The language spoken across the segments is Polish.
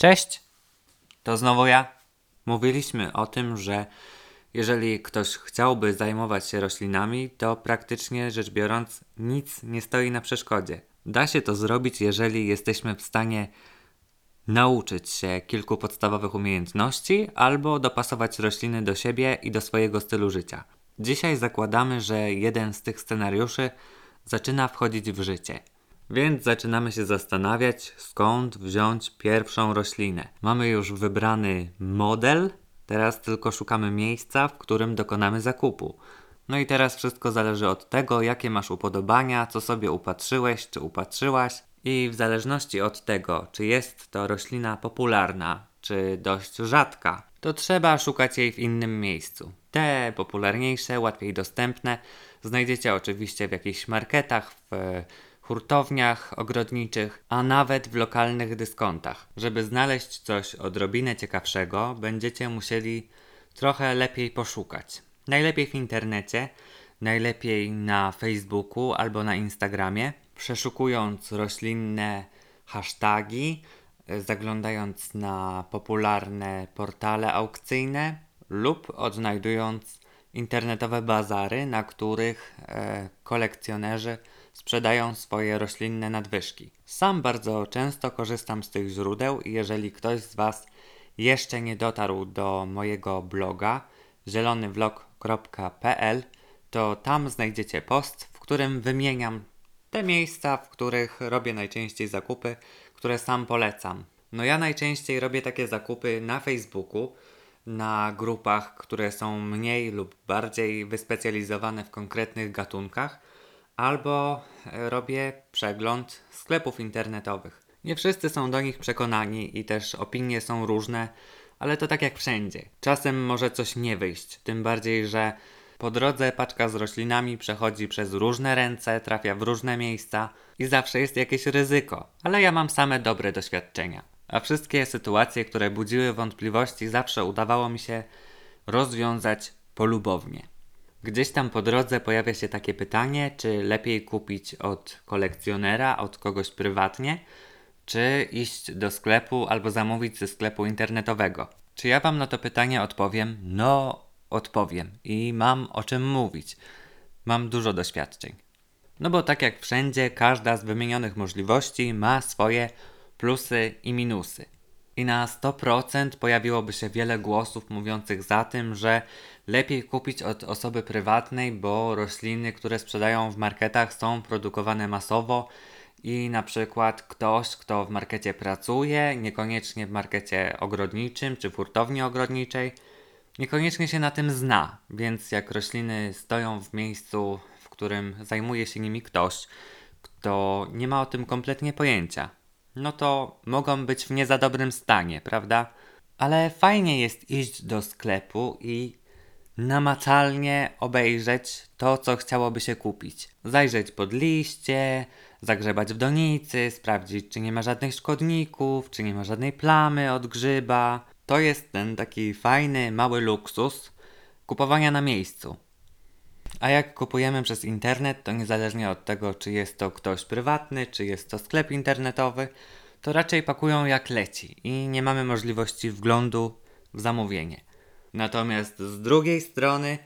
Cześć! To znowu ja. Mówiliśmy o tym, że jeżeli ktoś chciałby zajmować się roślinami, to praktycznie rzecz biorąc nic nie stoi na przeszkodzie. Da się to zrobić, jeżeli jesteśmy w stanie nauczyć się kilku podstawowych umiejętności albo dopasować rośliny do siebie i do swojego stylu życia. Dzisiaj zakładamy, że jeden z tych scenariuszy zaczyna wchodzić w życie. Więc zaczynamy się zastanawiać, skąd wziąć pierwszą roślinę. Mamy już wybrany model, teraz tylko szukamy miejsca, w którym dokonamy zakupu. No i teraz wszystko zależy od tego, jakie masz upodobania, co sobie upatrzyłeś czy upatrzyłaś. I w zależności od tego, czy jest to roślina popularna, czy dość rzadka, to trzeba szukać jej w innym miejscu. Te popularniejsze, łatwiej dostępne znajdziecie oczywiście w jakichś marketach, w hurtowniach ogrodniczych, a nawet w lokalnych dyskontach. Żeby znaleźć coś odrobinę ciekawszego, będziecie musieli trochę lepiej poszukać. Najlepiej w internecie, najlepiej na Facebooku albo na Instagramie, przeszukując roślinne hasztagi, zaglądając na popularne portale aukcyjne lub odnajdując internetowe bazary, na których e, kolekcjonerzy sprzedają swoje roślinne nadwyżki. Sam bardzo często korzystam z tych źródeł i jeżeli ktoś z Was jeszcze nie dotarł do mojego bloga zielonywlog.pl, to tam znajdziecie post, w którym wymieniam te miejsca, w których robię najczęściej zakupy, które sam polecam. No ja najczęściej robię takie zakupy na Facebooku, na grupach, które są mniej lub bardziej wyspecjalizowane w konkretnych gatunkach, albo e, robię przegląd sklepów internetowych. Nie wszyscy są do nich przekonani i też opinie są różne, ale to tak jak wszędzie. Czasem może coś nie wyjść, tym bardziej, że po drodze paczka z roślinami przechodzi przez różne ręce, trafia w różne miejsca i zawsze jest jakieś ryzyko, ale ja mam same dobre doświadczenia. A wszystkie sytuacje, które budziły wątpliwości, zawsze udawało mi się rozwiązać polubownie. Gdzieś tam po drodze pojawia się takie pytanie, czy lepiej kupić od kolekcjonera, od kogoś prywatnie, czy iść do sklepu albo zamówić ze sklepu internetowego. Czy ja Wam na to pytanie odpowiem? No, odpowiem i mam o czym mówić. Mam dużo doświadczeń. No bo tak jak wszędzie, każda z wymienionych możliwości ma swoje plusy i minusy. I na 100% pojawiłoby się wiele głosów mówiących za tym, że lepiej kupić od osoby prywatnej, bo rośliny, które sprzedają w marketach są produkowane masowo i na przykład ktoś, kto w markecie pracuje, niekoniecznie w markecie ogrodniczym czy w hurtowni ogrodniczej, niekoniecznie się na tym zna, więc jak rośliny stoją w miejscu, w którym zajmuje się nimi ktoś, kto nie ma o tym kompletnie pojęcia, no to mogą być w nie za dobrym stanie, prawda? Ale fajnie jest iść do sklepu i namacalnie obejrzeć to, co chciałoby się kupić. Zajrzeć pod liście, zagrzebać w donicy, sprawdzić, czy nie ma żadnych szkodników, czy nie ma żadnej plamy od grzyba. To jest ten taki fajny, mały luksus kupowania na miejscu. A jak kupujemy przez internet, to niezależnie od tego, czy jest to ktoś prywatny, czy jest to sklep internetowy, to raczej pakują jak leci i nie mamy możliwości wglądu w zamówienie. Natomiast z drugiej strony,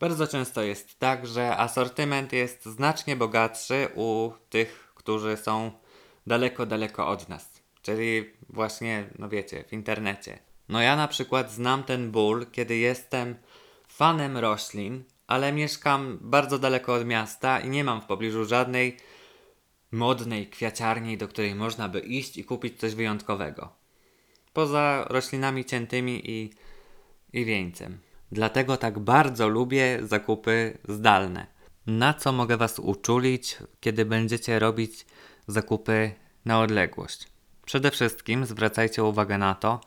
bardzo często jest tak, że asortyment jest znacznie bogatszy u tych, którzy są daleko, daleko od nas. Czyli właśnie, no wiecie, w internecie. No ja na przykład znam ten ból, kiedy jestem fanem roślin, ale mieszkam bardzo daleko od miasta i nie mam w pobliżu żadnej modnej kwiaciarni, do której można by iść i kupić coś wyjątkowego. Poza roślinami ciętymi i, i wieńcem. Dlatego tak bardzo lubię zakupy zdalne. Na co mogę Was uczulić, kiedy będziecie robić zakupy na odległość? Przede wszystkim zwracajcie uwagę na to,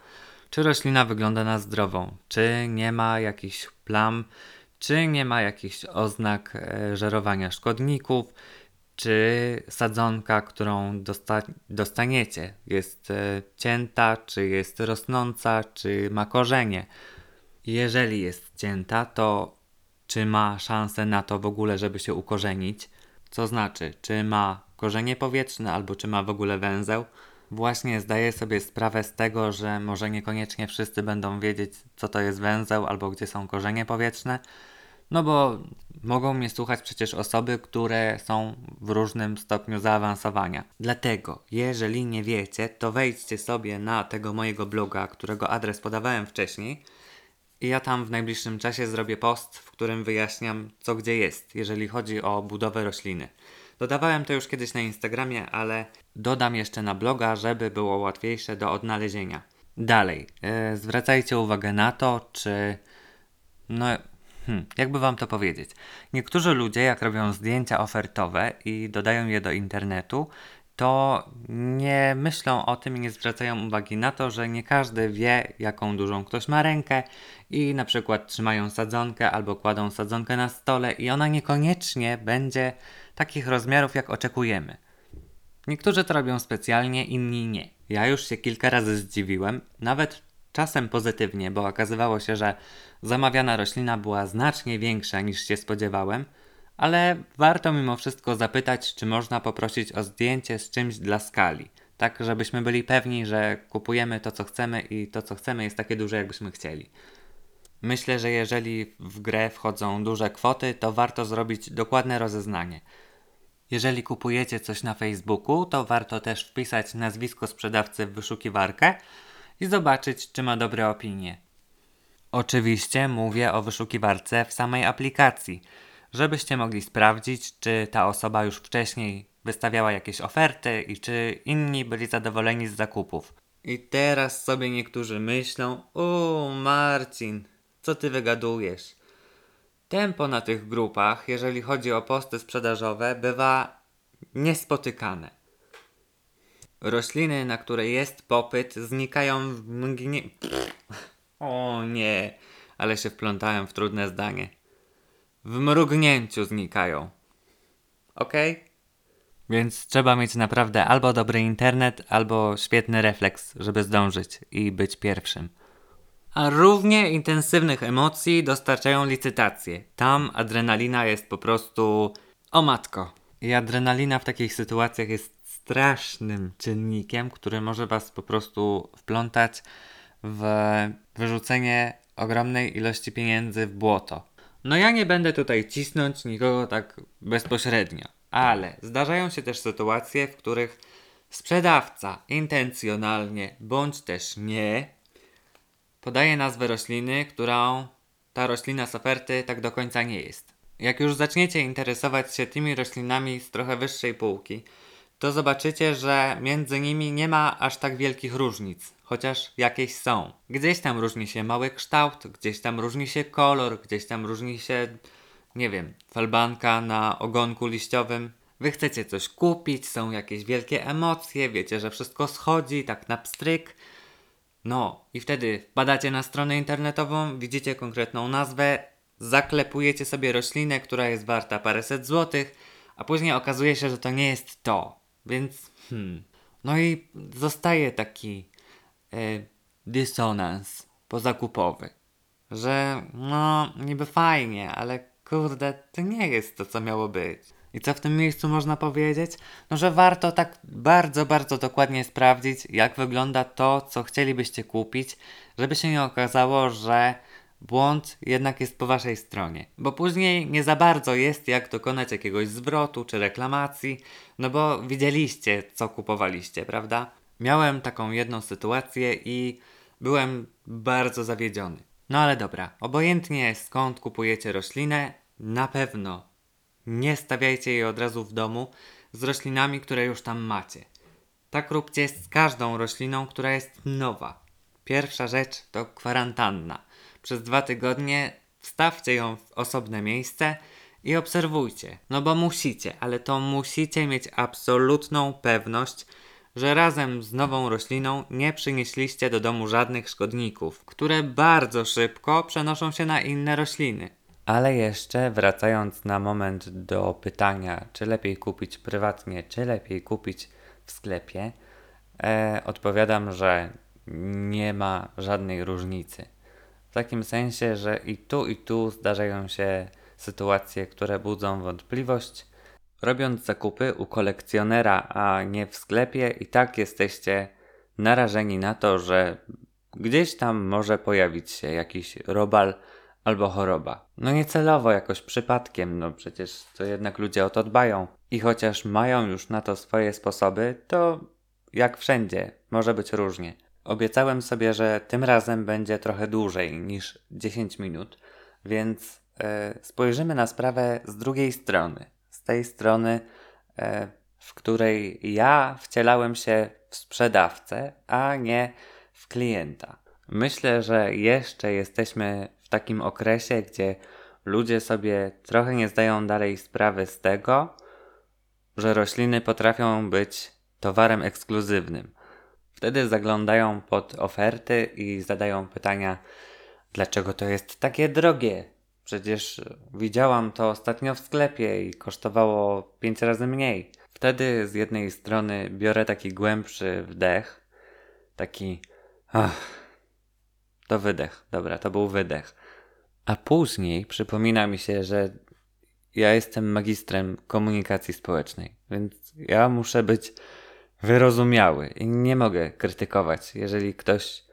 czy roślina wygląda na zdrową, czy nie ma jakichś plam czy nie ma jakichś oznak e, żerowania szkodników, czy sadzonka, którą dosta dostaniecie, jest e, cięta, czy jest rosnąca, czy ma korzenie. Jeżeli jest cięta, to czy ma szansę na to w ogóle, żeby się ukorzenić? Co znaczy, czy ma korzenie powietrzne, albo czy ma w ogóle węzeł? Właśnie zdaję sobie sprawę z tego, że może niekoniecznie wszyscy będą wiedzieć, co to jest węzeł albo gdzie są korzenie powietrzne, no bo mogą mnie słuchać przecież osoby, które są w różnym stopniu zaawansowania. Dlatego, jeżeli nie wiecie, to wejdźcie sobie na tego mojego bloga, którego adres podawałem wcześniej. I ja tam w najbliższym czasie zrobię post, w którym wyjaśniam, co gdzie jest, jeżeli chodzi o budowę rośliny. Dodawałem to już kiedyś na Instagramie, ale dodam jeszcze na bloga, żeby było łatwiejsze do odnalezienia. Dalej, yy, zwracajcie uwagę na to, czy. No, Hmm, jakby wam to powiedzieć? Niektórzy ludzie, jak robią zdjęcia ofertowe i dodają je do internetu, to nie myślą o tym i nie zwracają uwagi na to, że nie każdy wie, jaką dużą ktoś ma rękę i na przykład trzymają sadzonkę albo kładą sadzonkę na stole i ona niekoniecznie będzie takich rozmiarów, jak oczekujemy. Niektórzy to robią specjalnie, inni nie. Ja już się kilka razy zdziwiłem, nawet czasem pozytywnie, bo okazywało się, że zamawiana roślina była znacznie większa niż się spodziewałem, ale warto mimo wszystko zapytać, czy można poprosić o zdjęcie z czymś dla skali, tak żebyśmy byli pewni, że kupujemy to, co chcemy i to, co chcemy jest takie duże, jakbyśmy chcieli. Myślę, że jeżeli w grę wchodzą duże kwoty, to warto zrobić dokładne rozeznanie. Jeżeli kupujecie coś na Facebooku, to warto też wpisać nazwisko sprzedawcy w wyszukiwarkę i zobaczyć, czy ma dobre opinie. Oczywiście mówię o wyszukiwarce w samej aplikacji, żebyście mogli sprawdzić, czy ta osoba już wcześniej wystawiała jakieś oferty i czy inni byli zadowoleni z zakupów. I teraz sobie niektórzy myślą: O, Marcin, co ty wygadujesz? Tempo na tych grupach, jeżeli chodzi o posty sprzedażowe, bywa niespotykane. Rośliny, na które jest popyt, znikają w mgnie... O nie, ale się wplątałem w trudne zdanie. W mrugnięciu znikają. Ok? Więc trzeba mieć naprawdę albo dobry internet, albo świetny refleks, żeby zdążyć i być pierwszym. A równie intensywnych emocji dostarczają licytacje. Tam adrenalina jest po prostu o matko. I adrenalina w takich sytuacjach jest strasznym czynnikiem, który może was po prostu wplątać w wyrzucenie ogromnej ilości pieniędzy w błoto. No ja nie będę tutaj cisnąć nikogo tak bezpośrednio, ale zdarzają się też sytuacje, w których sprzedawca intencjonalnie bądź też nie podaje nazwę rośliny, którą ta roślina z oferty tak do końca nie jest. Jak już zaczniecie interesować się tymi roślinami z trochę wyższej półki, to zobaczycie, że między nimi nie ma aż tak wielkich różnic, chociaż jakieś są. Gdzieś tam różni się mały kształt, gdzieś tam różni się kolor, gdzieś tam różni się, nie wiem, falbanka na ogonku liściowym. Wy chcecie coś kupić, są jakieś wielkie emocje, wiecie, że wszystko schodzi tak na pstryk. No, i wtedy badacie na stronę internetową, widzicie konkretną nazwę, zaklepujecie sobie roślinę, która jest warta paręset złotych, a później okazuje się, że to nie jest to. Więc, hmm. No i zostaje taki e, dysonans pozakupowy, że no, niby fajnie, ale kurde, to nie jest to, co miało być. I co w tym miejscu można powiedzieć? No, że warto tak bardzo, bardzo dokładnie sprawdzić, jak wygląda to, co chcielibyście kupić, żeby się nie okazało, że błąd jednak jest po waszej stronie, bo później nie za bardzo jest jak dokonać jakiegoś zwrotu czy reklamacji, no bo widzieliście, co kupowaliście, prawda? Miałem taką jedną sytuację i byłem bardzo zawiedziony. No ale dobra, obojętnie skąd kupujecie roślinę, na pewno nie stawiajcie jej od razu w domu z roślinami, które już tam macie. Tak róbcie z każdą rośliną, która jest nowa. Pierwsza rzecz to kwarantanna przez dwa tygodnie wstawcie ją w osobne miejsce i obserwujcie. No bo musicie, ale to musicie mieć absolutną pewność, że razem z nową rośliną nie przynieśliście do domu żadnych szkodników, które bardzo szybko przenoszą się na inne rośliny. Ale jeszcze wracając na moment do pytania, czy lepiej kupić prywatnie, czy lepiej kupić w sklepie, e, odpowiadam, że nie ma żadnej różnicy. Takim sensie, że i tu, i tu zdarzają się sytuacje, które budzą wątpliwość, Robiąc zakupy u kolekcjonera, a nie w sklepie, i tak jesteście narażeni na to, że gdzieś tam może pojawić się jakiś robal albo choroba. No niecelowo, jakoś przypadkiem, no przecież to jednak ludzie o to dbają. I chociaż mają już na to swoje sposoby, to jak wszędzie, może być różnie. Obiecałem sobie, że tym razem będzie trochę dłużej niż 10 minut, więc e, spojrzymy na sprawę z drugiej strony. Z tej strony, e, w której ja wcielałem się w sprzedawcę, a nie w klienta. Myślę, że jeszcze jesteśmy takim okresie, gdzie ludzie sobie trochę nie zdają dalej sprawy z tego, że rośliny potrafią być towarem ekskluzywnym. Wtedy zaglądają pod oferty i zadają pytania, dlaczego to jest takie drogie? Przecież widziałam to ostatnio w sklepie i kosztowało 5 razy mniej. Wtedy z jednej strony biorę taki głębszy wdech, taki ach, to wydech, dobra, to był wydech. A później przypomina mi się, że ja jestem magistrem komunikacji społecznej, więc ja muszę być wyrozumiały i nie mogę krytykować, jeżeli ktoś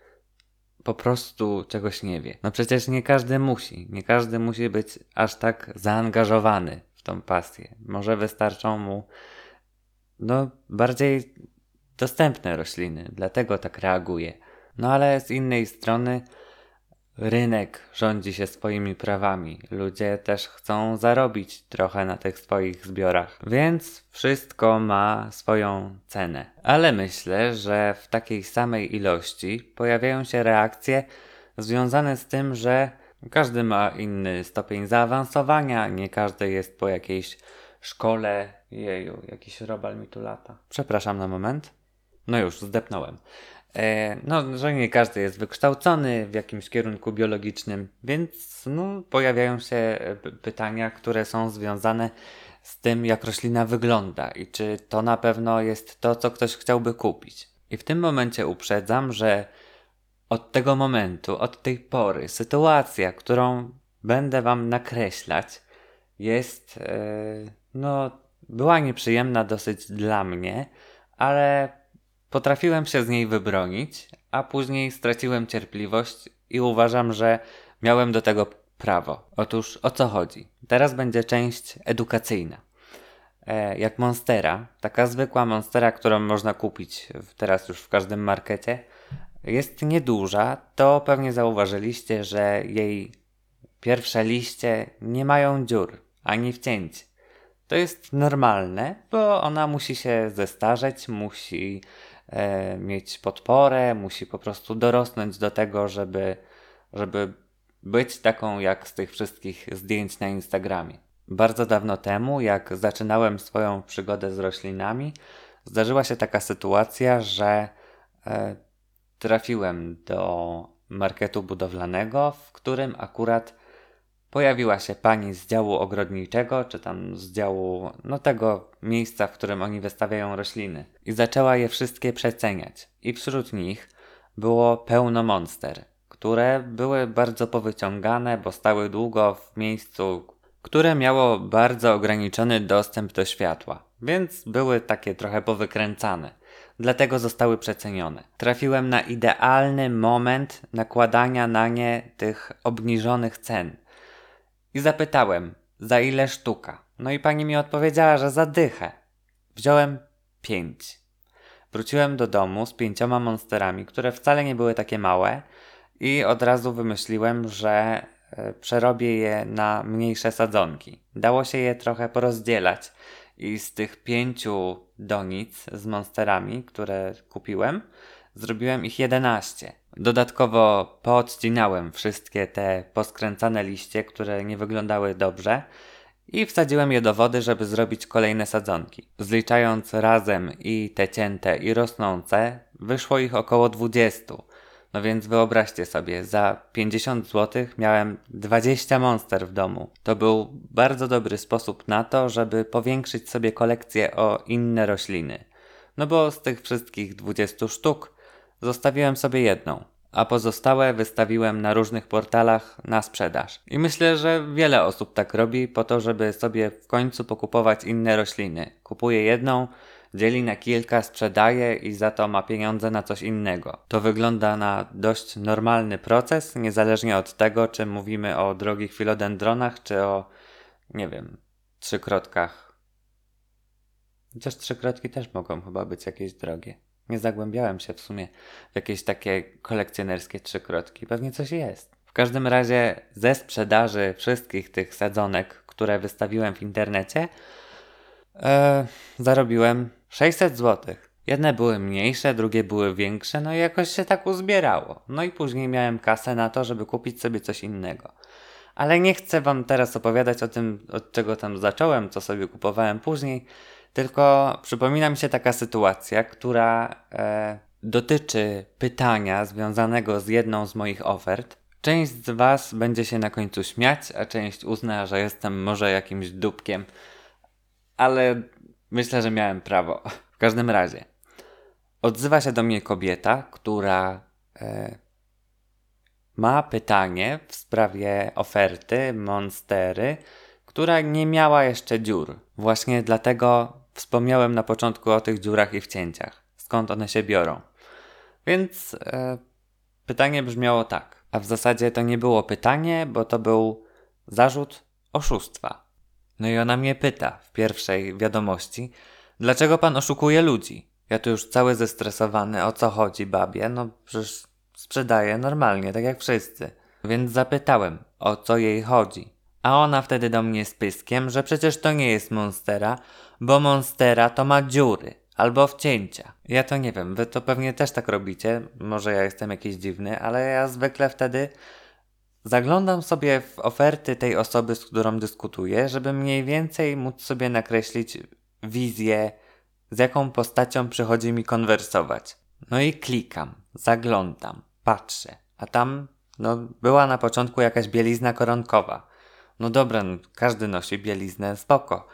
po prostu czegoś nie wie. No przecież nie każdy musi, nie każdy musi być aż tak zaangażowany w tą pasję. Może wystarczą mu no bardziej dostępne rośliny, dlatego tak reaguje. No ale z innej strony rynek rządzi się swoimi prawami. Ludzie też chcą zarobić trochę na tych swoich zbiorach, więc wszystko ma swoją cenę. Ale myślę, że w takiej samej ilości pojawiają się reakcje związane z tym, że każdy ma inny stopień zaawansowania, nie każdy jest po jakiejś szkole. Jeju, jakiś robal mi tu lata. Przepraszam na moment. No już, zdepnąłem. E, no, że nie każdy jest wykształcony w jakimś kierunku biologicznym, więc no, pojawiają się e, pytania, które są związane z tym, jak roślina wygląda i czy to na pewno jest to, co ktoś chciałby kupić. I w tym momencie uprzedzam, że od tego momentu, od tej pory, sytuacja, którą będę Wam nakreślać, jest, yy, no, była nieprzyjemna dosyć dla mnie, ale Potrafiłem się z niej wybronić, a później straciłem cierpliwość i uważam, że miałem do tego prawo. Otóż o co chodzi? Teraz będzie część edukacyjna. E, jak Monstera, taka zwykła Monstera, którą można kupić teraz już w każdym markecie, jest nieduża, to pewnie zauważyliście, że jej pierwsze liście nie mają dziur ani wcięć. To jest normalne, bo ona musi się zestarzeć, musi mieć podporę, musi po prostu dorosnąć do tego, żeby, żeby być taką jak z tych wszystkich zdjęć na Instagramie. Bardzo dawno temu, jak zaczynałem swoją przygodę z roślinami, zdarzyła się taka sytuacja, że e, trafiłem do marketu budowlanego, w którym akurat pojawiła się pani z działu ogrodniczego, czy tam z działu, no tego miejsca, w którym oni wystawiają rośliny. I zaczęła je wszystkie przeceniać. I wśród nich było pełno monster, które były bardzo powyciągane, bo stały długo w miejscu, które miało bardzo ograniczony dostęp do światła, więc były takie trochę powykręcane. Dlatego zostały przecenione. Trafiłem na idealny moment nakładania na nie tych obniżonych cen i zapytałem, za ile sztuka. No i pani mi odpowiedziała, że za dychę. Wziąłem pięć. Wróciłem do domu z pięcioma monsterami, które wcale nie były takie małe i od razu wymyśliłem, że e, przerobię je na mniejsze sadzonki. Dało się je trochę porozdzielać i z tych pięciu donic z monsterami, które kupiłem, zrobiłem ich jedenaście. Dodatkowo poodcinałem wszystkie te poskręcane liście, które nie wyglądały dobrze i wsadziłem je do wody, żeby zrobić kolejne sadzonki. Zliczając razem i te cięte i rosnące, wyszło ich około 20. No więc wyobraźcie sobie, za 50 zł miałem 20 monster w domu. To był bardzo dobry sposób na to, żeby powiększyć sobie kolekcję o inne rośliny. No bo z tych wszystkich 20 sztuk Zostawiłem sobie jedną, a pozostałe wystawiłem na różnych portalach na sprzedaż. I myślę, że wiele osób tak robi po to, żeby sobie w końcu pokupować inne rośliny. Kupuje jedną, dzieli na kilka, sprzedaje i za to ma pieniądze na coś innego. To wygląda na dość normalny proces, niezależnie od tego, czy mówimy o drogich filodendronach, czy o, nie wiem, trzykrotkach. Chociaż trzykrotki też mogą chyba być jakieś drogie. Nie zagłębiałem się w sumie w jakieś takie kolekcjonerskie trzykrotki. Pewnie coś jest. W każdym razie ze sprzedaży wszystkich tych sadzonek, które wystawiłem w internecie, e, zarobiłem 600 zł. Jedne były mniejsze, drugie były większe, no i jakoś się tak uzbierało. No i później miałem kasę na to, żeby kupić sobie coś innego. Ale nie chcę Wam teraz opowiadać o tym, od czego tam zacząłem, co sobie kupowałem później, tylko przypomina mi się taka sytuacja, która e, dotyczy pytania związanego z jedną z moich ofert. Część z Was będzie się na końcu śmiać, a część uzna, że jestem może jakimś dupkiem, ale myślę, że miałem prawo. W każdym razie, odzywa się do mnie kobieta, która e, ma pytanie w sprawie oferty Monstery, która nie miała jeszcze dziur. Właśnie dlatego Wspomniałem na początku o tych dziurach i wcięciach. Skąd one się biorą? Więc e, pytanie brzmiało tak. A w zasadzie to nie było pytanie, bo to był zarzut oszustwa. No i ona mnie pyta w pierwszej wiadomości, dlaczego pan oszukuje ludzi? Ja tu już cały zestresowany, o co chodzi babie? No przecież sprzedaję normalnie, tak jak wszyscy. Więc zapytałem, o co jej chodzi. A ona wtedy do mnie z pyskiem, że przecież to nie jest Monstera, bo Monstera to ma dziury albo wcięcia. Ja to nie wiem, wy to pewnie też tak robicie, może ja jestem jakiś dziwny, ale ja zwykle wtedy zaglądam sobie w oferty tej osoby, z którą dyskutuję, żeby mniej więcej móc sobie nakreślić wizję, z jaką postacią przychodzi mi konwersować. No i klikam, zaglądam, patrzę, a tam no, była na początku jakaś bielizna koronkowa. No dobra, no, każdy nosi bieliznę, spoko.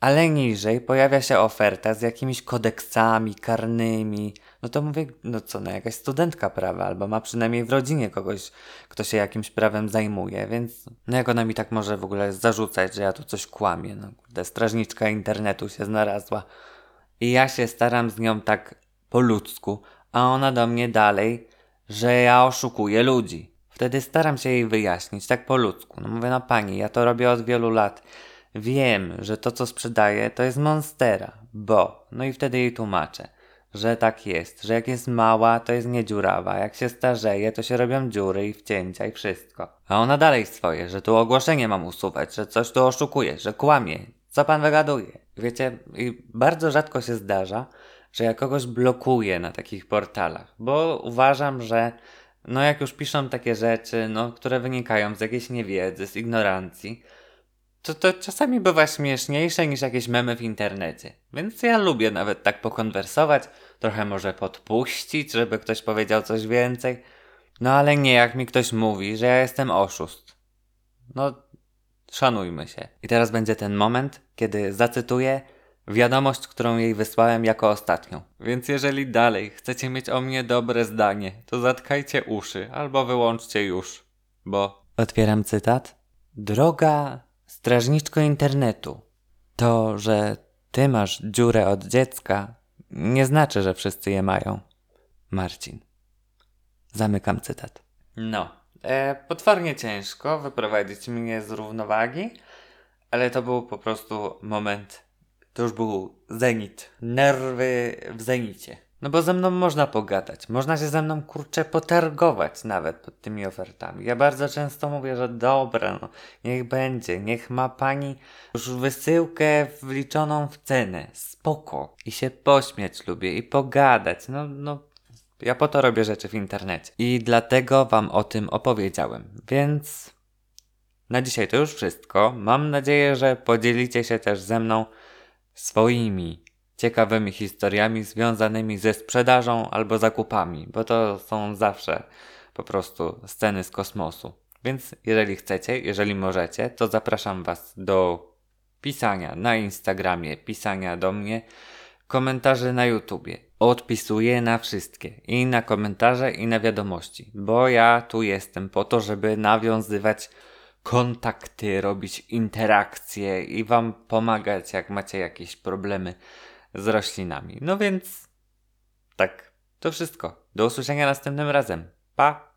Ale niżej pojawia się oferta z jakimiś kodeksami karnymi. No to mówię, no co, no jakaś studentka prawa, albo ma przynajmniej w rodzinie kogoś, kto się jakimś prawem zajmuje, więc no jak ona mi tak może w ogóle zarzucać, że ja tu coś kłamię, no kurde, strażniczka internetu się znalazła. I ja się staram z nią tak po ludzku, a ona do mnie dalej, że ja oszukuję ludzi. Wtedy staram się jej wyjaśnić, tak po ludzku. No mówię, no pani, ja to robię od wielu lat. Wiem, że to co sprzedaję to jest Monstera, bo... No i wtedy jej tłumaczę, że tak jest, że jak jest mała to jest niedziurawa, jak się starzeje to się robią dziury i wcięcia i wszystko. A ona dalej swoje, że tu ogłoszenie mam usuwać, że coś tu oszukuje, że kłamie. Co pan wygaduje? Wiecie, i bardzo rzadko się zdarza, że ja kogoś blokuję na takich portalach, bo uważam, że no jak już piszą takie rzeczy, no, które wynikają z jakiejś niewiedzy, z ignorancji, to to czasami bywa śmieszniejsze niż jakieś memy w internecie. Więc ja lubię nawet tak pokonwersować, trochę może podpuścić, żeby ktoś powiedział coś więcej. No ale nie jak mi ktoś mówi, że ja jestem oszust. No, szanujmy się. I teraz będzie ten moment, kiedy zacytuję wiadomość, którą jej wysłałem jako ostatnią. Więc jeżeli dalej chcecie mieć o mnie dobre zdanie, to zatkajcie uszy albo wyłączcie już, bo. Otwieram cytat. Droga strażniczko internetu, to, że ty masz dziurę od dziecka, nie znaczy, że wszyscy je mają. Marcin. Zamykam cytat. No, e, potwornie ciężko wyprowadzić mnie z równowagi, ale to był po prostu moment to już był zenit. Nerwy w zenicie. No bo ze mną można pogadać, można się ze mną kurczę potargować nawet pod tymi ofertami. Ja bardzo często mówię, że dobra, no niech będzie, niech ma pani już wysyłkę wliczoną w cenę, spoko. I się pośmiać lubię i pogadać, no, no ja po to robię rzeczy w internecie. I dlatego wam o tym opowiedziałem. Więc na dzisiaj to już wszystko. Mam nadzieję, że podzielicie się też ze mną swoimi ciekawymi historiami związanymi ze sprzedażą albo zakupami, bo to są zawsze po prostu sceny z kosmosu. Więc jeżeli chcecie, jeżeli możecie, to zapraszam Was do pisania na Instagramie, pisania do mnie, komentarzy na YouTubie. Odpisuję na wszystkie i na komentarze, i na wiadomości, bo ja tu jestem po to, żeby nawiązywać kontakty, robić interakcje i Wam pomagać, jak macie jakieś problemy z roślinami. No więc tak, to wszystko. Do usłyszenia następnym razem. Pa!